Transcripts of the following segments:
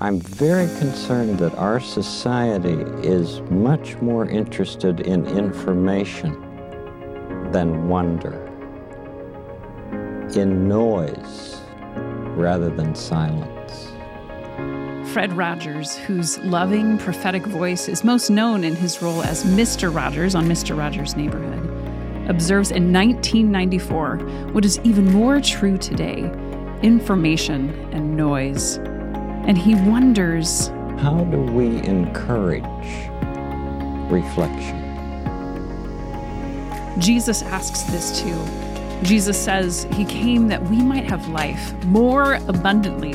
I'm very concerned that our society is much more interested in information than wonder, in noise rather than silence. Fred Rogers, whose loving prophetic voice is most known in his role as Mr. Rogers on Mr. Rogers' Neighborhood, observes in 1994 what is even more true today information and noise. And he wonders How do we encourage reflection? Jesus asks this too. Jesus says he came that we might have life more abundantly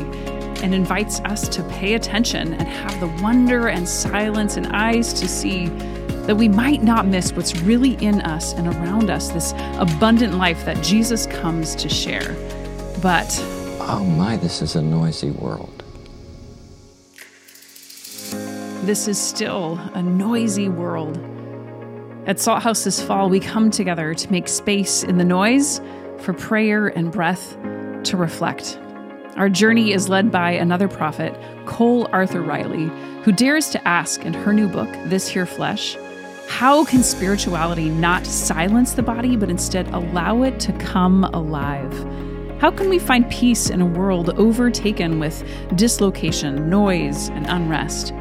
and invites us to pay attention and have the wonder and silence and eyes to see that we might not miss what's really in us and around us, this abundant life that Jesus comes to share. But, oh my, this is a noisy world. This is still a noisy world. At Salt House this fall, we come together to make space in the noise for prayer and breath to reflect. Our journey is led by another prophet, Cole Arthur Riley, who dares to ask in her new book, This Here Flesh, how can spirituality not silence the body, but instead allow it to come alive? How can we find peace in a world overtaken with dislocation, noise, and unrest?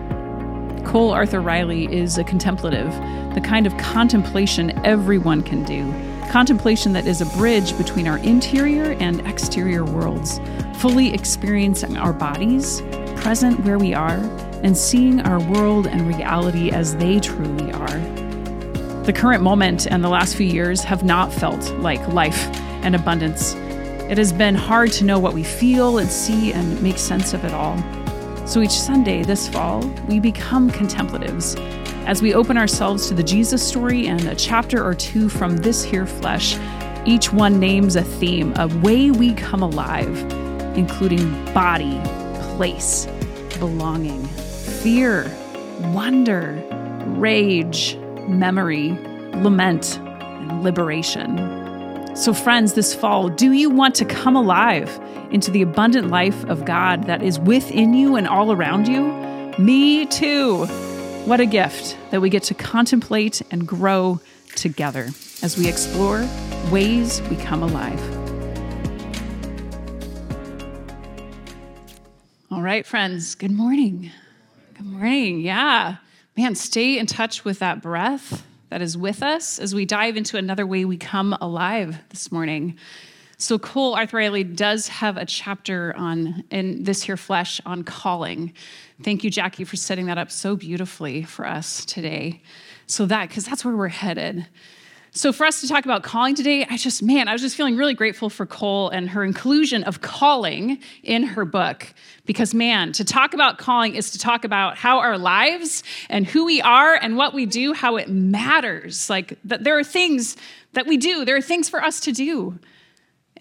Cole Arthur Riley is a contemplative, the kind of contemplation everyone can do. Contemplation that is a bridge between our interior and exterior worlds, fully experiencing our bodies, present where we are, and seeing our world and reality as they truly are. The current moment and the last few years have not felt like life and abundance. It has been hard to know what we feel and see and make sense of it all. So each Sunday this fall, we become contemplatives as we open ourselves to the Jesus story and a chapter or two from this here flesh. Each one names a theme, a way we come alive, including body, place, belonging, fear, wonder, rage, memory, lament, and liberation. So, friends, this fall, do you want to come alive into the abundant life of God that is within you and all around you? Me too. What a gift that we get to contemplate and grow together as we explore ways we come alive. All right, friends, good morning. Good morning. Yeah. Man, stay in touch with that breath that is with us as we dive into another way we come alive this morning. So Cole Arthur Riley does have a chapter on in this here flesh on calling. Thank you, Jackie, for setting that up so beautifully for us today. So that because that's where we're headed. So, for us to talk about calling today, I just, man, I was just feeling really grateful for Cole and her inclusion of calling in her book. Because, man, to talk about calling is to talk about how our lives and who we are and what we do, how it matters. Like, that there are things that we do, there are things for us to do.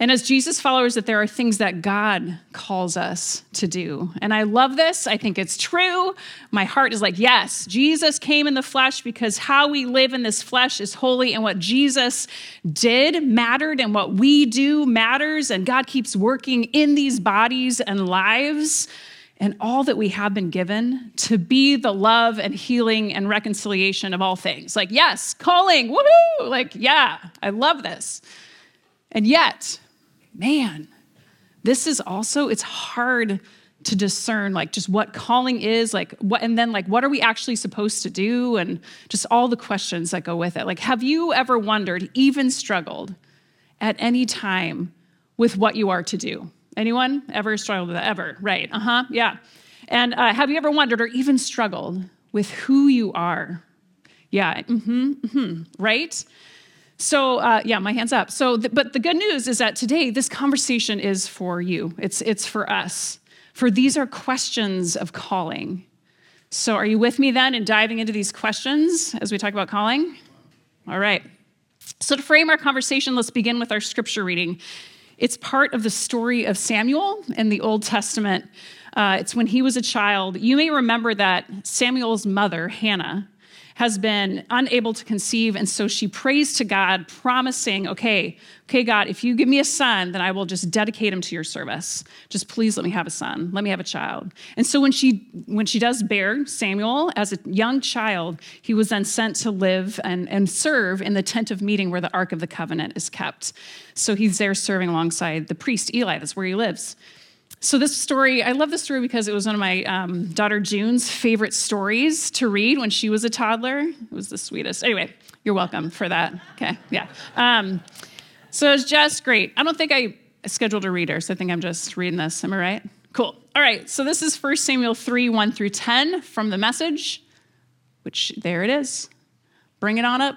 And as Jesus followers, that there are things that God calls us to do. And I love this. I think it's true. My heart is like, yes, Jesus came in the flesh because how we live in this flesh is holy, and what Jesus did mattered, and what we do matters. And God keeps working in these bodies and lives and all that we have been given to be the love and healing and reconciliation of all things. Like, yes, calling, woohoo! Like, yeah, I love this. And yet, man, this is also, it's hard to discern like just what calling is like what and then like what are we actually supposed to do? And just all the questions that go with it. Like have you ever wondered even struggled at any time with what you are to do? Anyone ever struggled with that? Ever right uh-huh yeah. And uh, have you ever wondered or even struggled with who you are? Yeah mm-hmm, mm-hmm right so, uh, yeah, my hand's up. So, th- but the good news is that today this conversation is for you. It's it's for us. For these are questions of calling. So, are you with me then in diving into these questions as we talk about calling? All right. So, to frame our conversation, let's begin with our scripture reading. It's part of the story of Samuel in the Old Testament. Uh, it's when he was a child. You may remember that Samuel's mother, Hannah, has been unable to conceive. And so she prays to God, promising, okay, okay, God, if you give me a son, then I will just dedicate him to your service. Just please let me have a son. Let me have a child. And so when she when she does bear Samuel as a young child, he was then sent to live and, and serve in the tent of meeting where the Ark of the Covenant is kept. So he's there serving alongside the priest Eli. That's where he lives. So, this story, I love this story because it was one of my um, daughter June's favorite stories to read when she was a toddler. It was the sweetest. Anyway, you're welcome for that. Okay, yeah. Um, so, it's just great. I don't think I scheduled a reader, so I think I'm just reading this. Am I right? Cool. All right, so this is 1 Samuel 3 1 through 10 from the message, which there it is. Bring it on up.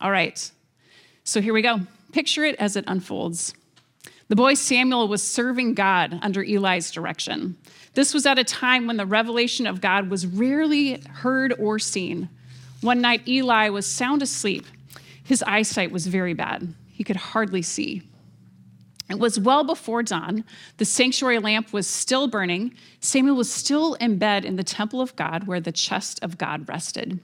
All right, so here we go. Picture it as it unfolds. The boy Samuel was serving God under Eli's direction. This was at a time when the revelation of God was rarely heard or seen. One night, Eli was sound asleep. His eyesight was very bad, he could hardly see. It was well before dawn. The sanctuary lamp was still burning. Samuel was still in bed in the temple of God where the chest of God rested.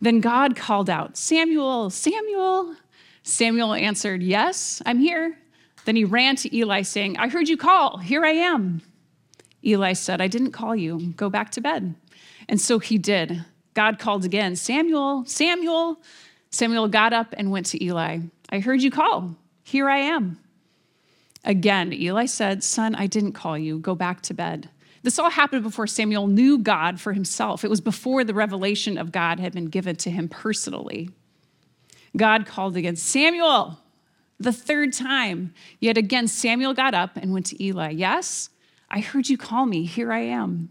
Then God called out, Samuel, Samuel. Samuel answered, Yes, I'm here. Then he ran to Eli, saying, I heard you call. Here I am. Eli said, I didn't call you. Go back to bed. And so he did. God called again, Samuel, Samuel. Samuel got up and went to Eli. I heard you call. Here I am. Again, Eli said, Son, I didn't call you. Go back to bed. This all happened before Samuel knew God for himself. It was before the revelation of God had been given to him personally. God called again, Samuel. The third time, yet again, Samuel got up and went to Eli. Yes, I heard you call me. Here I am.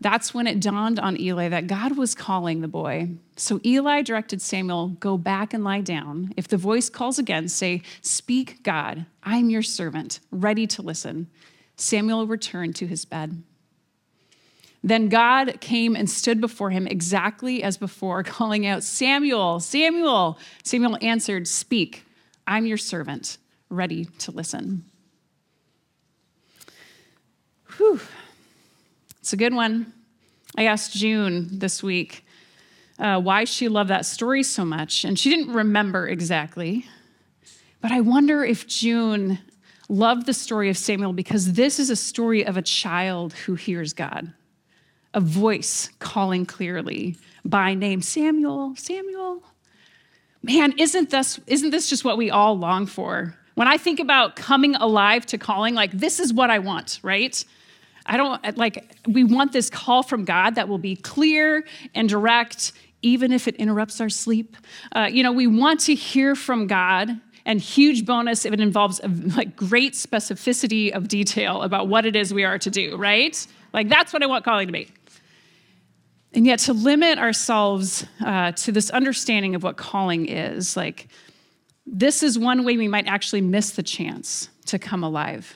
That's when it dawned on Eli that God was calling the boy. So Eli directed Samuel, Go back and lie down. If the voice calls again, say, Speak, God, I'm your servant, ready to listen. Samuel returned to his bed. Then God came and stood before him exactly as before, calling out, Samuel, Samuel. Samuel answered, Speak. I'm your servant, ready to listen. Whew. It's a good one. I asked June this week uh, why she loved that story so much, and she didn't remember exactly. But I wonder if June loved the story of Samuel because this is a story of a child who hears God, a voice calling clearly by name Samuel, Samuel. Man, isn't this, isn't this just what we all long for? When I think about coming alive to calling, like, this is what I want, right? I don't like, we want this call from God that will be clear and direct, even if it interrupts our sleep. Uh, you know, we want to hear from God, and huge bonus if it involves a, like great specificity of detail about what it is we are to do, right? Like, that's what I want calling to be. And yet, to limit ourselves uh, to this understanding of what calling is, like, this is one way we might actually miss the chance to come alive.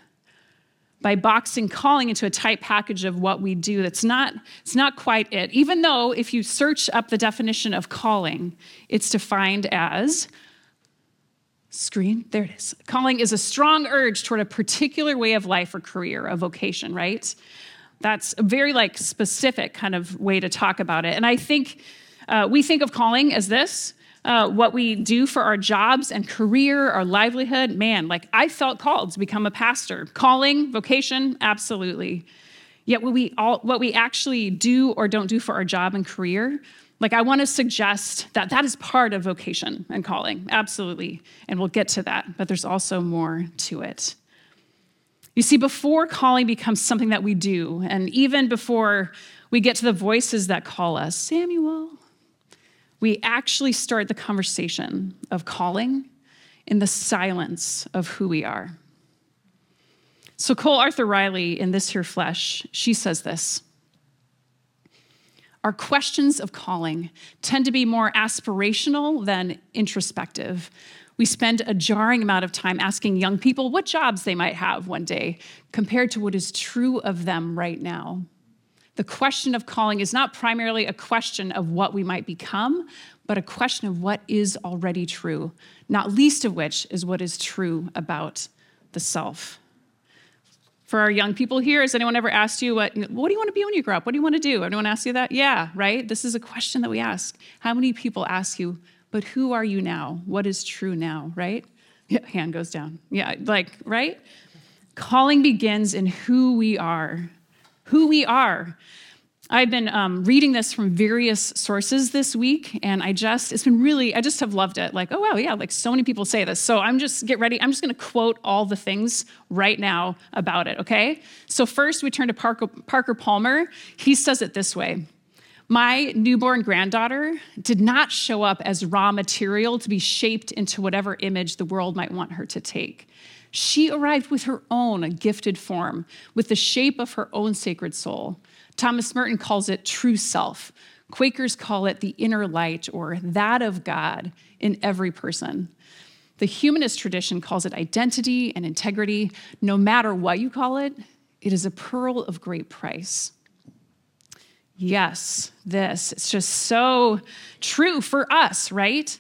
By boxing calling into a tight package of what we do that's not it's not quite it. Even though if you search up the definition of calling it's defined as screen there it is. Calling is a strong urge toward a particular way of life or career a vocation right that's a very like specific kind of way to talk about it. And I think uh, we think of calling as this. Uh, what we do for our jobs and career, our livelihood, man, like I felt called to become a pastor. Calling, vocation, absolutely. Yet what we all what we actually do or don't do for our job and career, like I want to suggest that that is part of vocation and calling, absolutely. And we'll get to that, but there's also more to it. You see, before calling becomes something that we do, and even before we get to the voices that call us, Samuel, we actually start the conversation of calling in the silence of who we are. So, Cole Arthur Riley in This Here Flesh, she says this Our questions of calling tend to be more aspirational than introspective. We spend a jarring amount of time asking young people what jobs they might have one day compared to what is true of them right now. The question of calling is not primarily a question of what we might become, but a question of what is already true, not least of which is what is true about the self. For our young people here, has anyone ever asked you what, what do you want to be when you grow up? What do you want to do? Anyone ask you that? Yeah, right? This is a question that we ask. How many people ask you, but who are you now? What is true now, right? Yeah, hand goes down. Yeah, like, right? Calling begins in who we are. Who we are. I've been um, reading this from various sources this week, and I just, it's been really, I just have loved it. Like, oh, wow, yeah, like so many people say this. So I'm just, get ready. I'm just going to quote all the things right now about it, okay? So first, we turn to Parker, Parker Palmer. He says it this way My newborn granddaughter did not show up as raw material to be shaped into whatever image the world might want her to take. She arrived with her own gifted form, with the shape of her own sacred soul. Thomas Merton calls it true self. Quakers call it the inner light or that of God in every person. The humanist tradition calls it identity and integrity. No matter what you call it, it is a pearl of great price. Yes, this. It's just so true for us, right?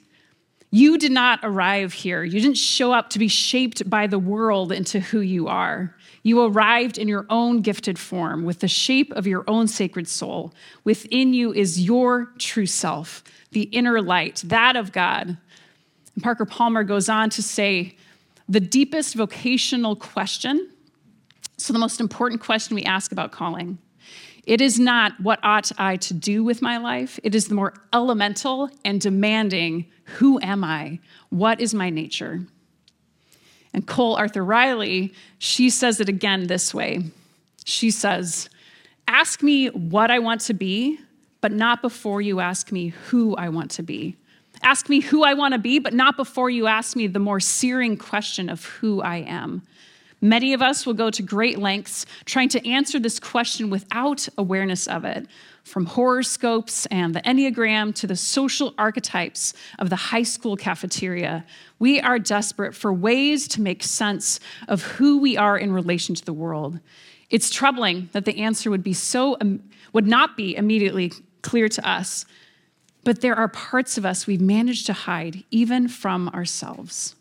You did not arrive here. You didn't show up to be shaped by the world into who you are. You arrived in your own gifted form with the shape of your own sacred soul. Within you is your true self, the inner light, that of God. And Parker Palmer goes on to say the deepest vocational question, so the most important question we ask about calling, it is not what ought I to do with my life. It is the more elemental and demanding who am I? What is my nature? And Cole Arthur Riley, she says it again this way. She says, Ask me what I want to be, but not before you ask me who I want to be. Ask me who I want to be, but not before you ask me the more searing question of who I am. Many of us will go to great lengths trying to answer this question without awareness of it, from horoscopes and the Enneagram to the social archetypes of the high school cafeteria. We are desperate for ways to make sense of who we are in relation to the world. It's troubling that the answer would be so would not be immediately clear to us, but there are parts of us we've managed to hide even from ourselves.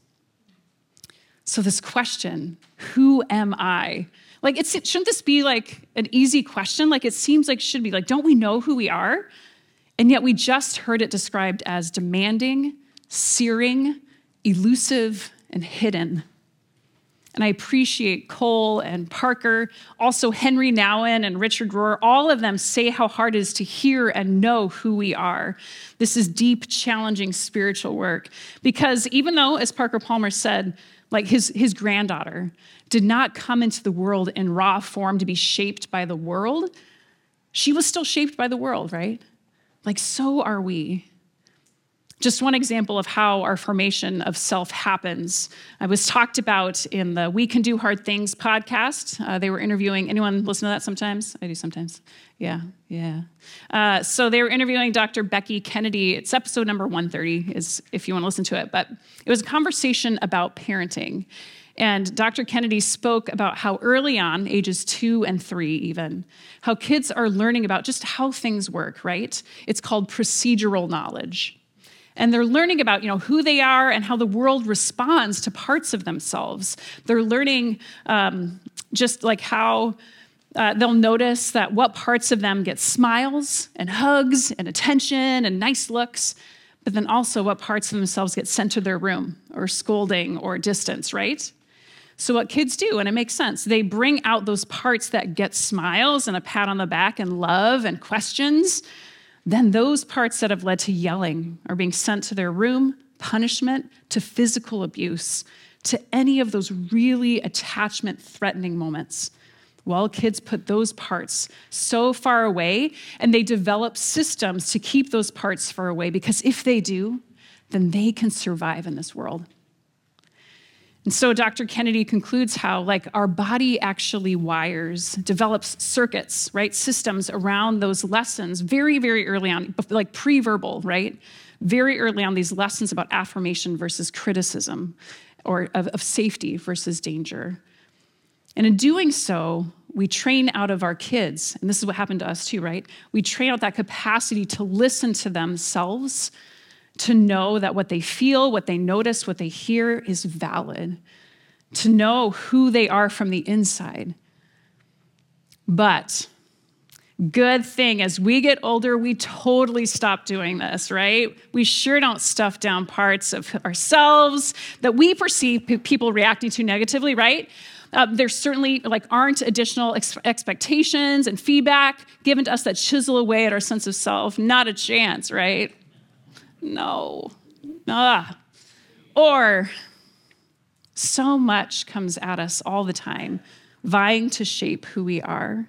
So, this question, who am I? Like, it's, shouldn't this be like an easy question? Like, it seems like it should be. Like, don't we know who we are? And yet, we just heard it described as demanding, searing, elusive, and hidden. And I appreciate Cole and Parker, also Henri Nouwen and Richard Rohr. All of them say how hard it is to hear and know who we are. This is deep, challenging spiritual work. Because even though, as Parker Palmer said, like his, his granddaughter, did not come into the world in raw form to be shaped by the world. She was still shaped by the world, right? Like, so are we. Just one example of how our formation of self happens. I was talked about in the We Can Do Hard Things podcast. Uh, they were interviewing, anyone listen to that sometimes? I do sometimes. Yeah, yeah. Uh, so they were interviewing Dr. Becky Kennedy. It's episode number 130, is if you want to listen to it. But it was a conversation about parenting. And Dr. Kennedy spoke about how early on, ages two and three even, how kids are learning about just how things work, right? It's called procedural knowledge and they're learning about you know who they are and how the world responds to parts of themselves. They're learning um, just like how uh, they'll notice that what parts of them get smiles and hugs and attention and nice looks but then also what parts of themselves get sent to their room or scolding or distance right? So what kids do and it makes sense they bring out those parts that get smiles and a pat on the back and love and questions then those parts that have led to yelling are being sent to their room, punishment, to physical abuse, to any of those really attachment threatening moments. Well, kids put those parts so far away and they develop systems to keep those parts far away because if they do, then they can survive in this world. And so Dr. Kennedy concludes how like our body actually wires, develops circuits, right? Systems around those lessons very, very early on, like pre-verbal, right? Very early on, these lessons about affirmation versus criticism or of, of safety versus danger. And in doing so, we train out of our kids, and this is what happened to us too, right? We train out that capacity to listen to themselves to know that what they feel, what they notice, what they hear is valid, to know who they are from the inside, But good thing as we get older, we totally stop doing this, right? We sure don't stuff down parts of ourselves that we perceive people reacting to negatively, right? Uh, there's certainly like aren't additional ex- expectations and feedback given to us that chisel away at our sense of self. Not a chance, right? No. Ah. Or so much comes at us all the time, vying to shape who we are.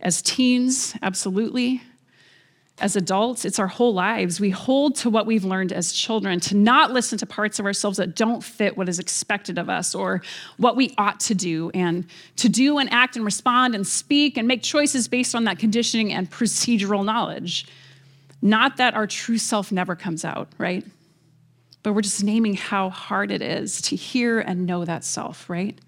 As teens, absolutely. As adults, it's our whole lives. We hold to what we've learned as children, to not listen to parts of ourselves that don't fit what is expected of us or what we ought to do, and to do and act and respond and speak and make choices based on that conditioning and procedural knowledge. Not that our true self never comes out, right? But we're just naming how hard it is to hear and know that self, right?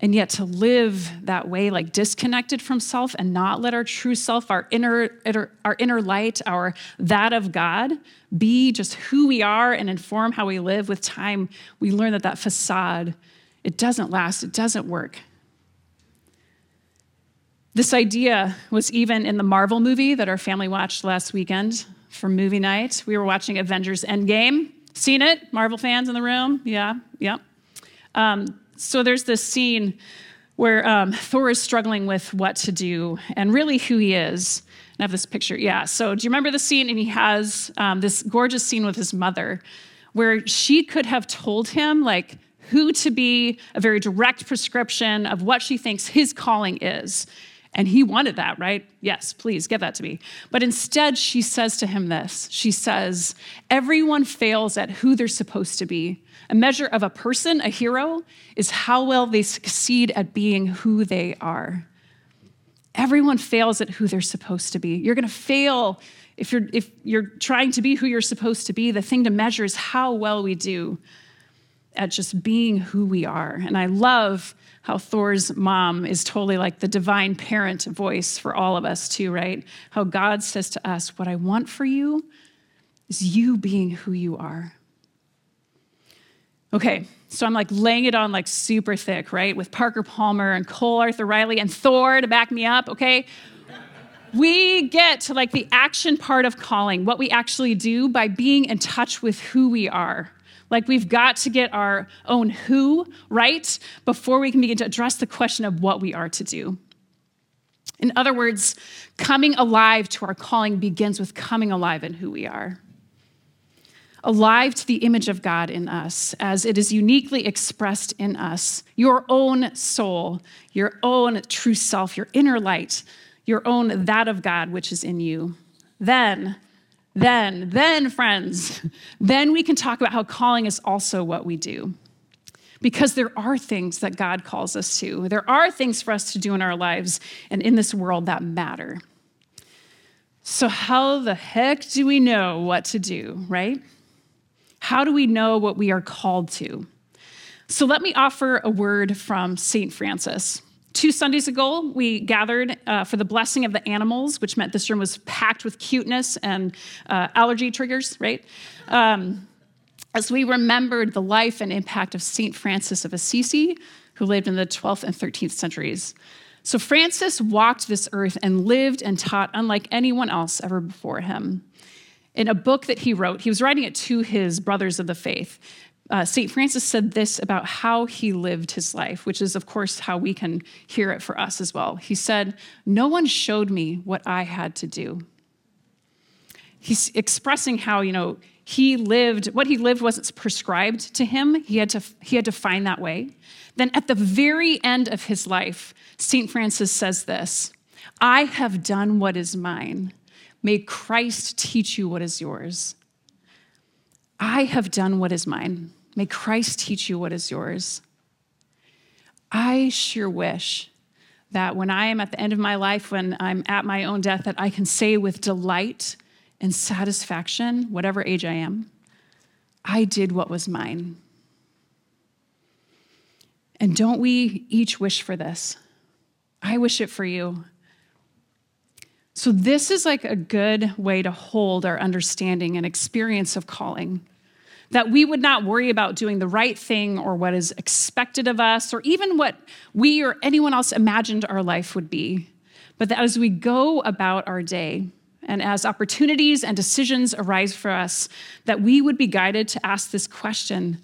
And yet to live that way, like disconnected from self and not let our true self, our inner, our inner light, our that of God, be just who we are and inform how we live with time, we learn that that facade, it doesn't last, it doesn't work. This idea was even in the Marvel movie that our family watched last weekend for movie night. We were watching Avengers Endgame. Seen it? Marvel fans in the room? Yeah, yeah. Um, so there's this scene where um, Thor is struggling with what to do and really who he is. And I have this picture. Yeah. So do you remember the scene? And he has um, this gorgeous scene with his mother where she could have told him, like, who to be, a very direct prescription of what she thinks his calling is. And he wanted that, right? Yes, please give that to me. But instead, she says to him this She says, Everyone fails at who they're supposed to be. A measure of a person, a hero, is how well they succeed at being who they are. Everyone fails at who they're supposed to be. You're going to fail if you're, if you're trying to be who you're supposed to be. The thing to measure is how well we do at just being who we are. And I love how Thor's mom is totally like the divine parent voice for all of us, too, right? How God says to us, What I want for you is you being who you are. Okay, so I'm like laying it on like super thick, right? With Parker Palmer and Cole Arthur Riley and Thor to back me up, okay? We get to like the action part of calling, what we actually do by being in touch with who we are. Like we've got to get our own who right before we can begin to address the question of what we are to do. In other words, coming alive to our calling begins with coming alive in who we are alive to the image of God in us as it is uniquely expressed in us, your own soul, your own true self, your inner light, your own that of God which is in you. Then, then, then, friends, then we can talk about how calling is also what we do. Because there are things that God calls us to. There are things for us to do in our lives and in this world that matter. So, how the heck do we know what to do, right? How do we know what we are called to? So let me offer a word from St. Francis. Two Sundays ago, we gathered uh, for the blessing of the animals, which meant this room was packed with cuteness and uh, allergy triggers, right? Um, as we remembered the life and impact of St. Francis of Assisi, who lived in the 12th and 13th centuries. So Francis walked this earth and lived and taught unlike anyone else ever before him in a book that he wrote, he was writing it to his brothers of the faith. Uh, St. Francis said this about how he lived his life, which is, of course, how we can hear it for us as well. He said, No one showed me what I had to do. He's expressing how, you know, he lived, what he lived wasn't prescribed to him. He had to, he had to find that way. Then at the very end of his life, St. Francis says this I have done what is mine. May Christ teach you what is yours. I have done what is mine. May Christ teach you what is yours. I sure wish that when I am at the end of my life, when I'm at my own death, that I can say with delight and satisfaction, whatever age I am, I did what was mine. And don't we each wish for this? I wish it for you. So, this is like a good way to hold our understanding and experience of calling. That we would not worry about doing the right thing or what is expected of us or even what we or anyone else imagined our life would be. But that as we go about our day, and as opportunities and decisions arise for us, that we would be guided to ask this question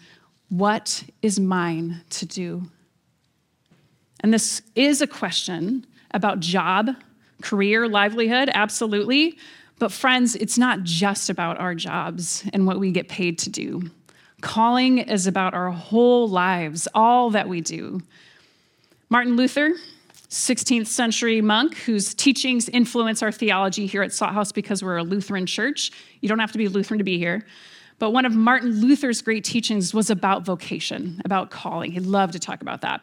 What is mine to do? And this is a question about job, career, livelihood, absolutely. But, friends, it's not just about our jobs and what we get paid to do. Calling is about our whole lives, all that we do. Martin Luther, 16th century monk whose teachings influence our theology here at Salt House because we're a Lutheran church. You don't have to be Lutheran to be here. But one of Martin Luther's great teachings was about vocation, about calling. He loved to talk about that.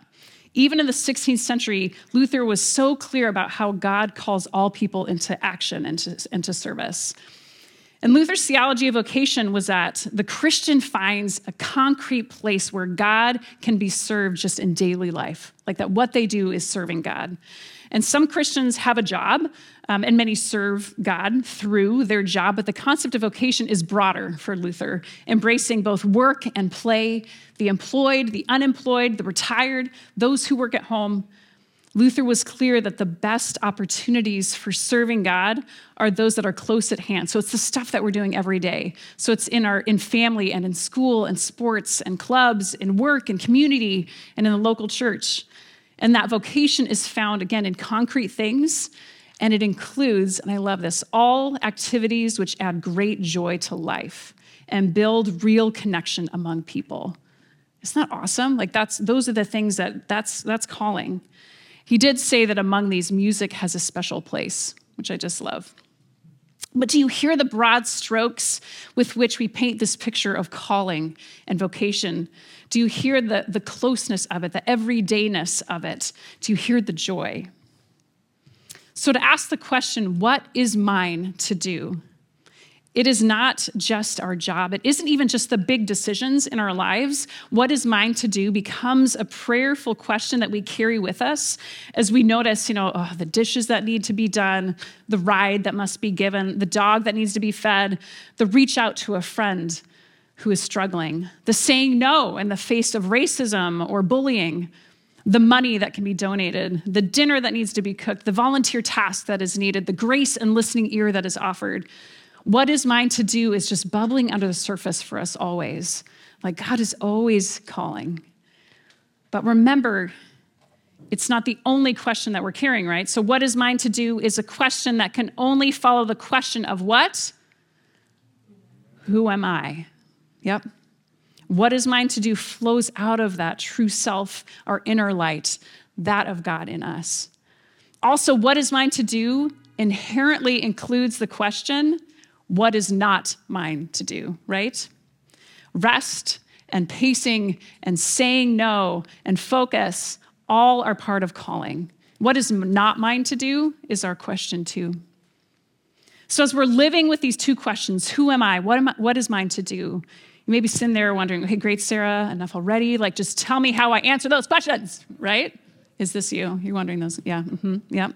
Even in the 16th century, Luther was so clear about how God calls all people into action and to, into service. And Luther's theology of vocation was that the Christian finds a concrete place where God can be served just in daily life, like that what they do is serving God. And some Christians have a job, um, and many serve God through their job, but the concept of vocation is broader for Luther, embracing both work and play, the employed, the unemployed, the retired, those who work at home, Luther was clear that the best opportunities for serving God are those that are close at hand. So it's the stuff that we're doing every day. So it's in our in family and in school and sports and clubs, in work and community and in the local church. And that vocation is found again in concrete things and it includes, and I love this, all activities which add great joy to life and build real connection among people. Isn't that awesome? Like that's those are the things that that's that's calling. He did say that among these, music has a special place, which I just love. But do you hear the broad strokes with which we paint this picture of calling and vocation? Do you hear the, the closeness of it, the everydayness of it? Do you hear the joy? So, to ask the question, what is mine to do? It is not just our job. It isn't even just the big decisions in our lives. What is mine to do becomes a prayerful question that we carry with us as we notice, you know, oh, the dishes that need to be done, the ride that must be given, the dog that needs to be fed, the reach out to a friend who is struggling, the saying no in the face of racism or bullying, the money that can be donated, the dinner that needs to be cooked, the volunteer task that is needed, the grace and listening ear that is offered. What is mine to do is just bubbling under the surface for us always. Like God is always calling. But remember, it's not the only question that we're carrying, right? So, what is mine to do is a question that can only follow the question of what? Who am I? Yep. What is mine to do flows out of that true self, our inner light, that of God in us. Also, what is mine to do inherently includes the question what is not mine to do, right? Rest and pacing and saying no and focus all are part of calling. What is not mine to do is our question too. So, as we're living with these two questions, who am I? What, am I, what is mine to do? You may be sitting there wondering, okay, great, Sarah, enough already. Like, just tell me how I answer those questions, right? Is this you? You're wondering those? Yeah, mm-hmm, yeah.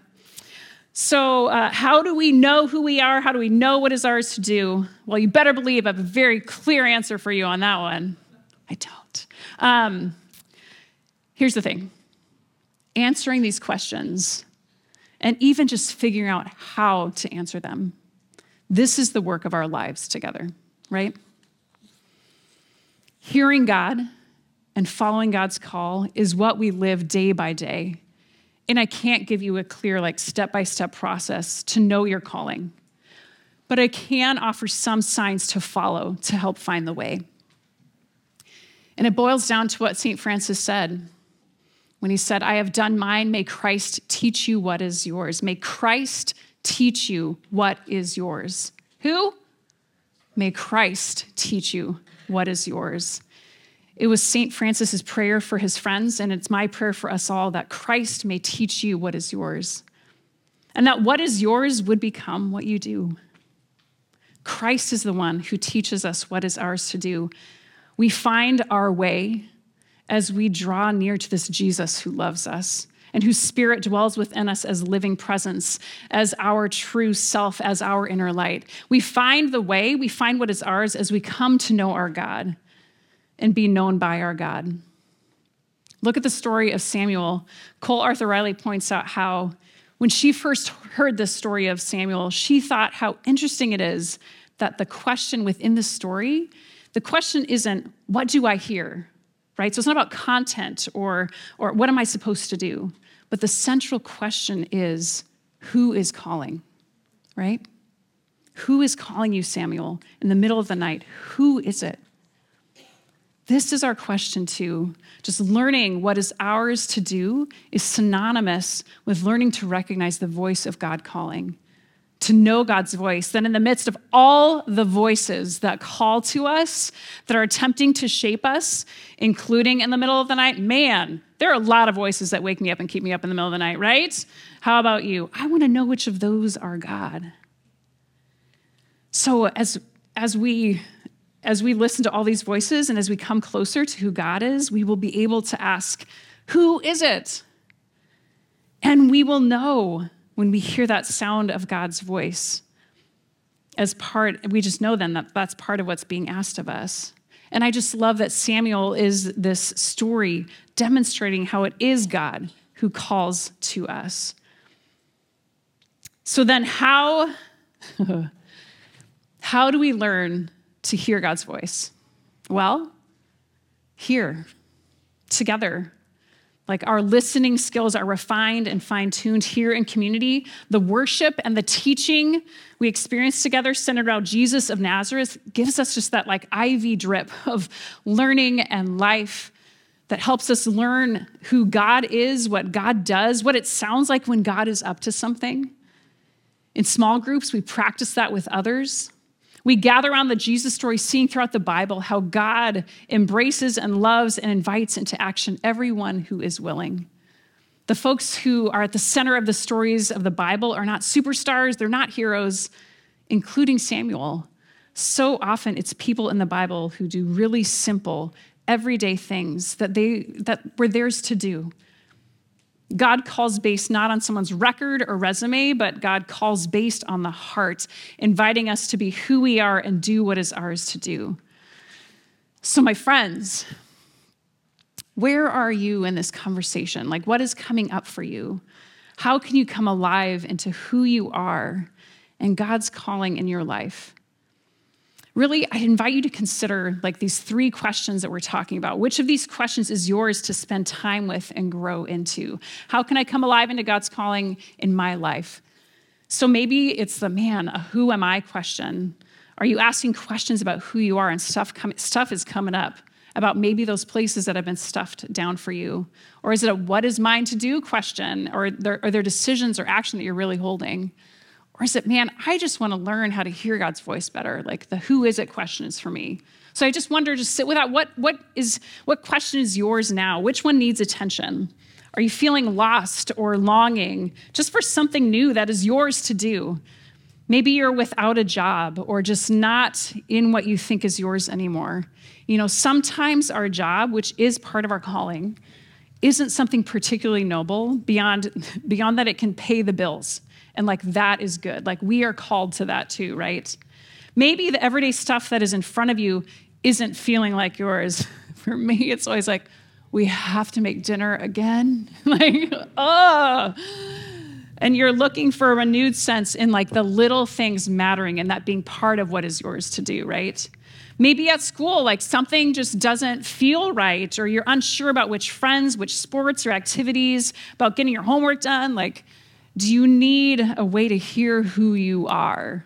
So, uh, how do we know who we are? How do we know what is ours to do? Well, you better believe I have a very clear answer for you on that one. I don't. Um, here's the thing answering these questions and even just figuring out how to answer them, this is the work of our lives together, right? Hearing God and following God's call is what we live day by day and I can't give you a clear, like, step by step process to know your calling. But I can offer some signs to follow to help find the way. And it boils down to what St. Francis said when he said, I have done mine, may Christ teach you what is yours. May Christ teach you what is yours. Who? May Christ teach you what is yours. It was St. Francis's prayer for his friends, and it's my prayer for us all that Christ may teach you what is yours, and that what is yours would become what you do. Christ is the one who teaches us what is ours to do. We find our way as we draw near to this Jesus who loves us, and whose spirit dwells within us as living presence, as our true self, as our inner light. We find the way, we find what is ours as we come to know our God and be known by our God. Look at the story of Samuel. Cole Arthur Riley points out how, when she first heard this story of Samuel, she thought how interesting it is that the question within the story, the question isn't, What do I hear? right? So it's not about content or, or what am I supposed to do? But the central question is who is calling, right? Who is calling you, Samuel, in the middle of the night? Who is it? This is our question, too. Just learning what is ours to do is synonymous with learning to recognize the voice of God calling to know God's voice, then in the midst of all the voices that call to us, that are attempting to shape us, including in the middle of the night, man, there are a lot of voices that wake me up and keep me up in the middle of the night, right? How about you? I want to know which of those are God. So as as we as we listen to all these voices and as we come closer to who God is, we will be able to ask, who is it? And we will know when we hear that sound of God's voice as part, we just know then that that's part of what's being asked of us. And I just love that Samuel is this story demonstrating how it is God who calls to us. So then, how, how do we learn to hear God's voice? Well, here, together, like our listening skills are refined and fine tuned here in community. The worship and the teaching we experience together, centered around Jesus of Nazareth, gives us just that like IV drip of learning and life that helps us learn who God is, what God does, what it sounds like when God is up to something. In small groups, we practice that with others. We gather around the Jesus story, seeing throughout the Bible how God embraces and loves and invites into action everyone who is willing. The folks who are at the center of the stories of the Bible are not superstars, they're not heroes, including Samuel. So often it's people in the Bible who do really simple, everyday things that they that were theirs to do God calls based not on someone's record or resume, but God calls based on the heart, inviting us to be who we are and do what is ours to do. So, my friends, where are you in this conversation? Like, what is coming up for you? How can you come alive into who you are and God's calling in your life? Really i invite you to consider like these three questions that we're talking about. Which of these questions is yours to spend time with and grow into? How can i come alive into god's calling in my life? So maybe it's the man a who am i? question. Are you asking questions about who you are? And stuff com- stuff is coming up about maybe those places that have been stuffed down for you. Or is it a what is mine to do question? Or are there, are there decisions or action that you're really holding or is it, man, I just want to learn how to hear God's voice better? Like the who is it question is for me. So I just wonder, just sit with that. What, what, is, what question is yours now? Which one needs attention? Are you feeling lost or longing just for something new that is yours to do? Maybe you're without a job or just not in what you think is yours anymore. You know, sometimes our job, which is part of our calling, isn't something particularly noble beyond, beyond that it can pay the bills. And like that is good. Like we are called to that too, right? Maybe the everyday stuff that is in front of you isn't feeling like yours. For me, it's always like, we have to make dinner again. like, oh. And you're looking for a renewed sense in like the little things mattering and that being part of what is yours to do, right? Maybe at school, like something just doesn't feel right, or you're unsure about which friends, which sports or activities, about getting your homework done. Like, do you need a way to hear who you are?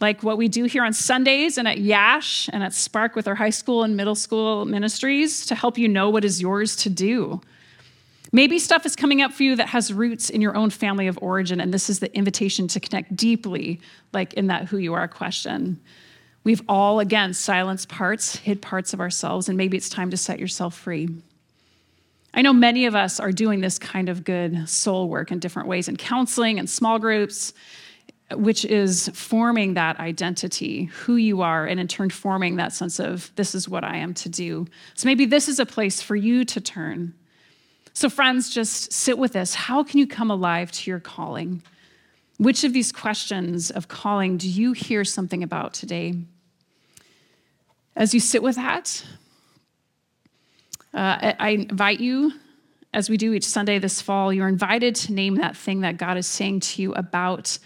Like what we do here on Sundays and at Yash and at Spark with our high school and middle school ministries to help you know what is yours to do. Maybe stuff is coming up for you that has roots in your own family of origin, and this is the invitation to connect deeply, like in that who you are question. We've all, again, silenced parts, hid parts of ourselves, and maybe it's time to set yourself free. I know many of us are doing this kind of good soul work in different ways in counseling and small groups, which is forming that identity, who you are, and in turn forming that sense of this is what I am to do. So maybe this is a place for you to turn. So, friends, just sit with this. How can you come alive to your calling? Which of these questions of calling do you hear something about today? As you sit with that, uh, I invite you, as we do each Sunday this fall, you're invited to name that thing that God is saying to you about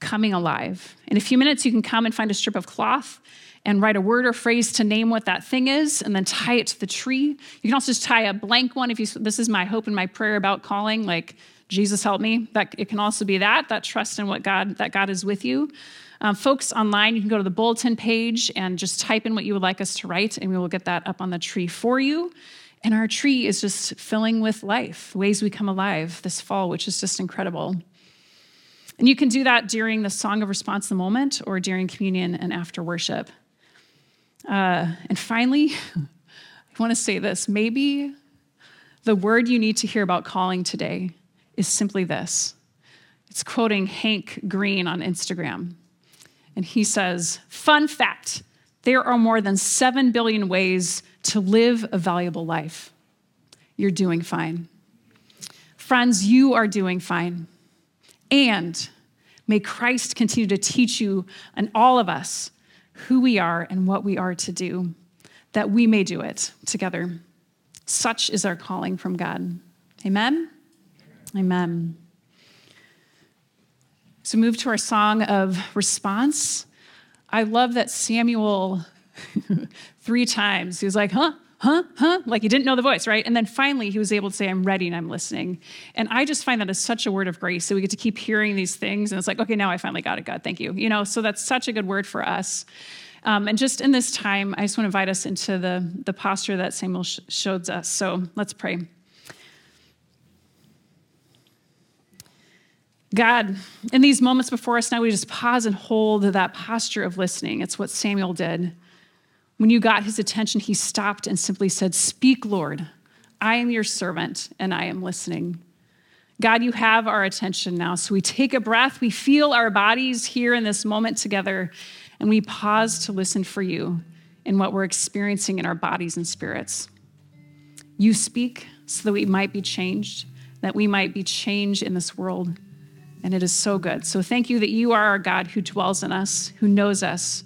coming alive. In a few minutes, you can come and find a strip of cloth and write a word or phrase to name what that thing is and then tie it to the tree. You can also just tie a blank one if you this is my hope and my prayer about calling like Jesus help me. That it can also be that that trust in what God that God is with you. Um, folks online, you can go to the bulletin page and just type in what you would like us to write, and we will get that up on the tree for you. And our tree is just filling with life, ways we come alive this fall, which is just incredible. And you can do that during the song of response, the moment, or during communion and after worship. Uh, and finally, I want to say this maybe the word you need to hear about calling today is simply this it's quoting Hank Green on Instagram. And he says, Fun fact there are more than 7 billion ways to live a valuable life. You're doing fine. Friends, you are doing fine. And may Christ continue to teach you and all of us who we are and what we are to do, that we may do it together. Such is our calling from God. Amen? Amen. So, move to our song of response. I love that Samuel, three times, he was like, huh, huh, huh, like he didn't know the voice, right? And then finally he was able to say, I'm ready and I'm listening. And I just find that as such a word of grace. So we get to keep hearing these things. And it's like, okay, now I finally got it, God, thank you. You know, so that's such a good word for us. Um, and just in this time, I just want to invite us into the, the posture that Samuel sh- showed us. So let's pray. God, in these moments before us now, we just pause and hold that posture of listening. It's what Samuel did. When you got his attention, he stopped and simply said, Speak, Lord. I am your servant and I am listening. God, you have our attention now. So we take a breath, we feel our bodies here in this moment together, and we pause to listen for you in what we're experiencing in our bodies and spirits. You speak so that we might be changed, that we might be changed in this world. And it is so good. So thank you that you are our God who dwells in us, who knows us,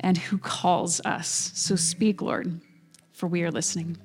and who calls us. So speak, Lord, for we are listening.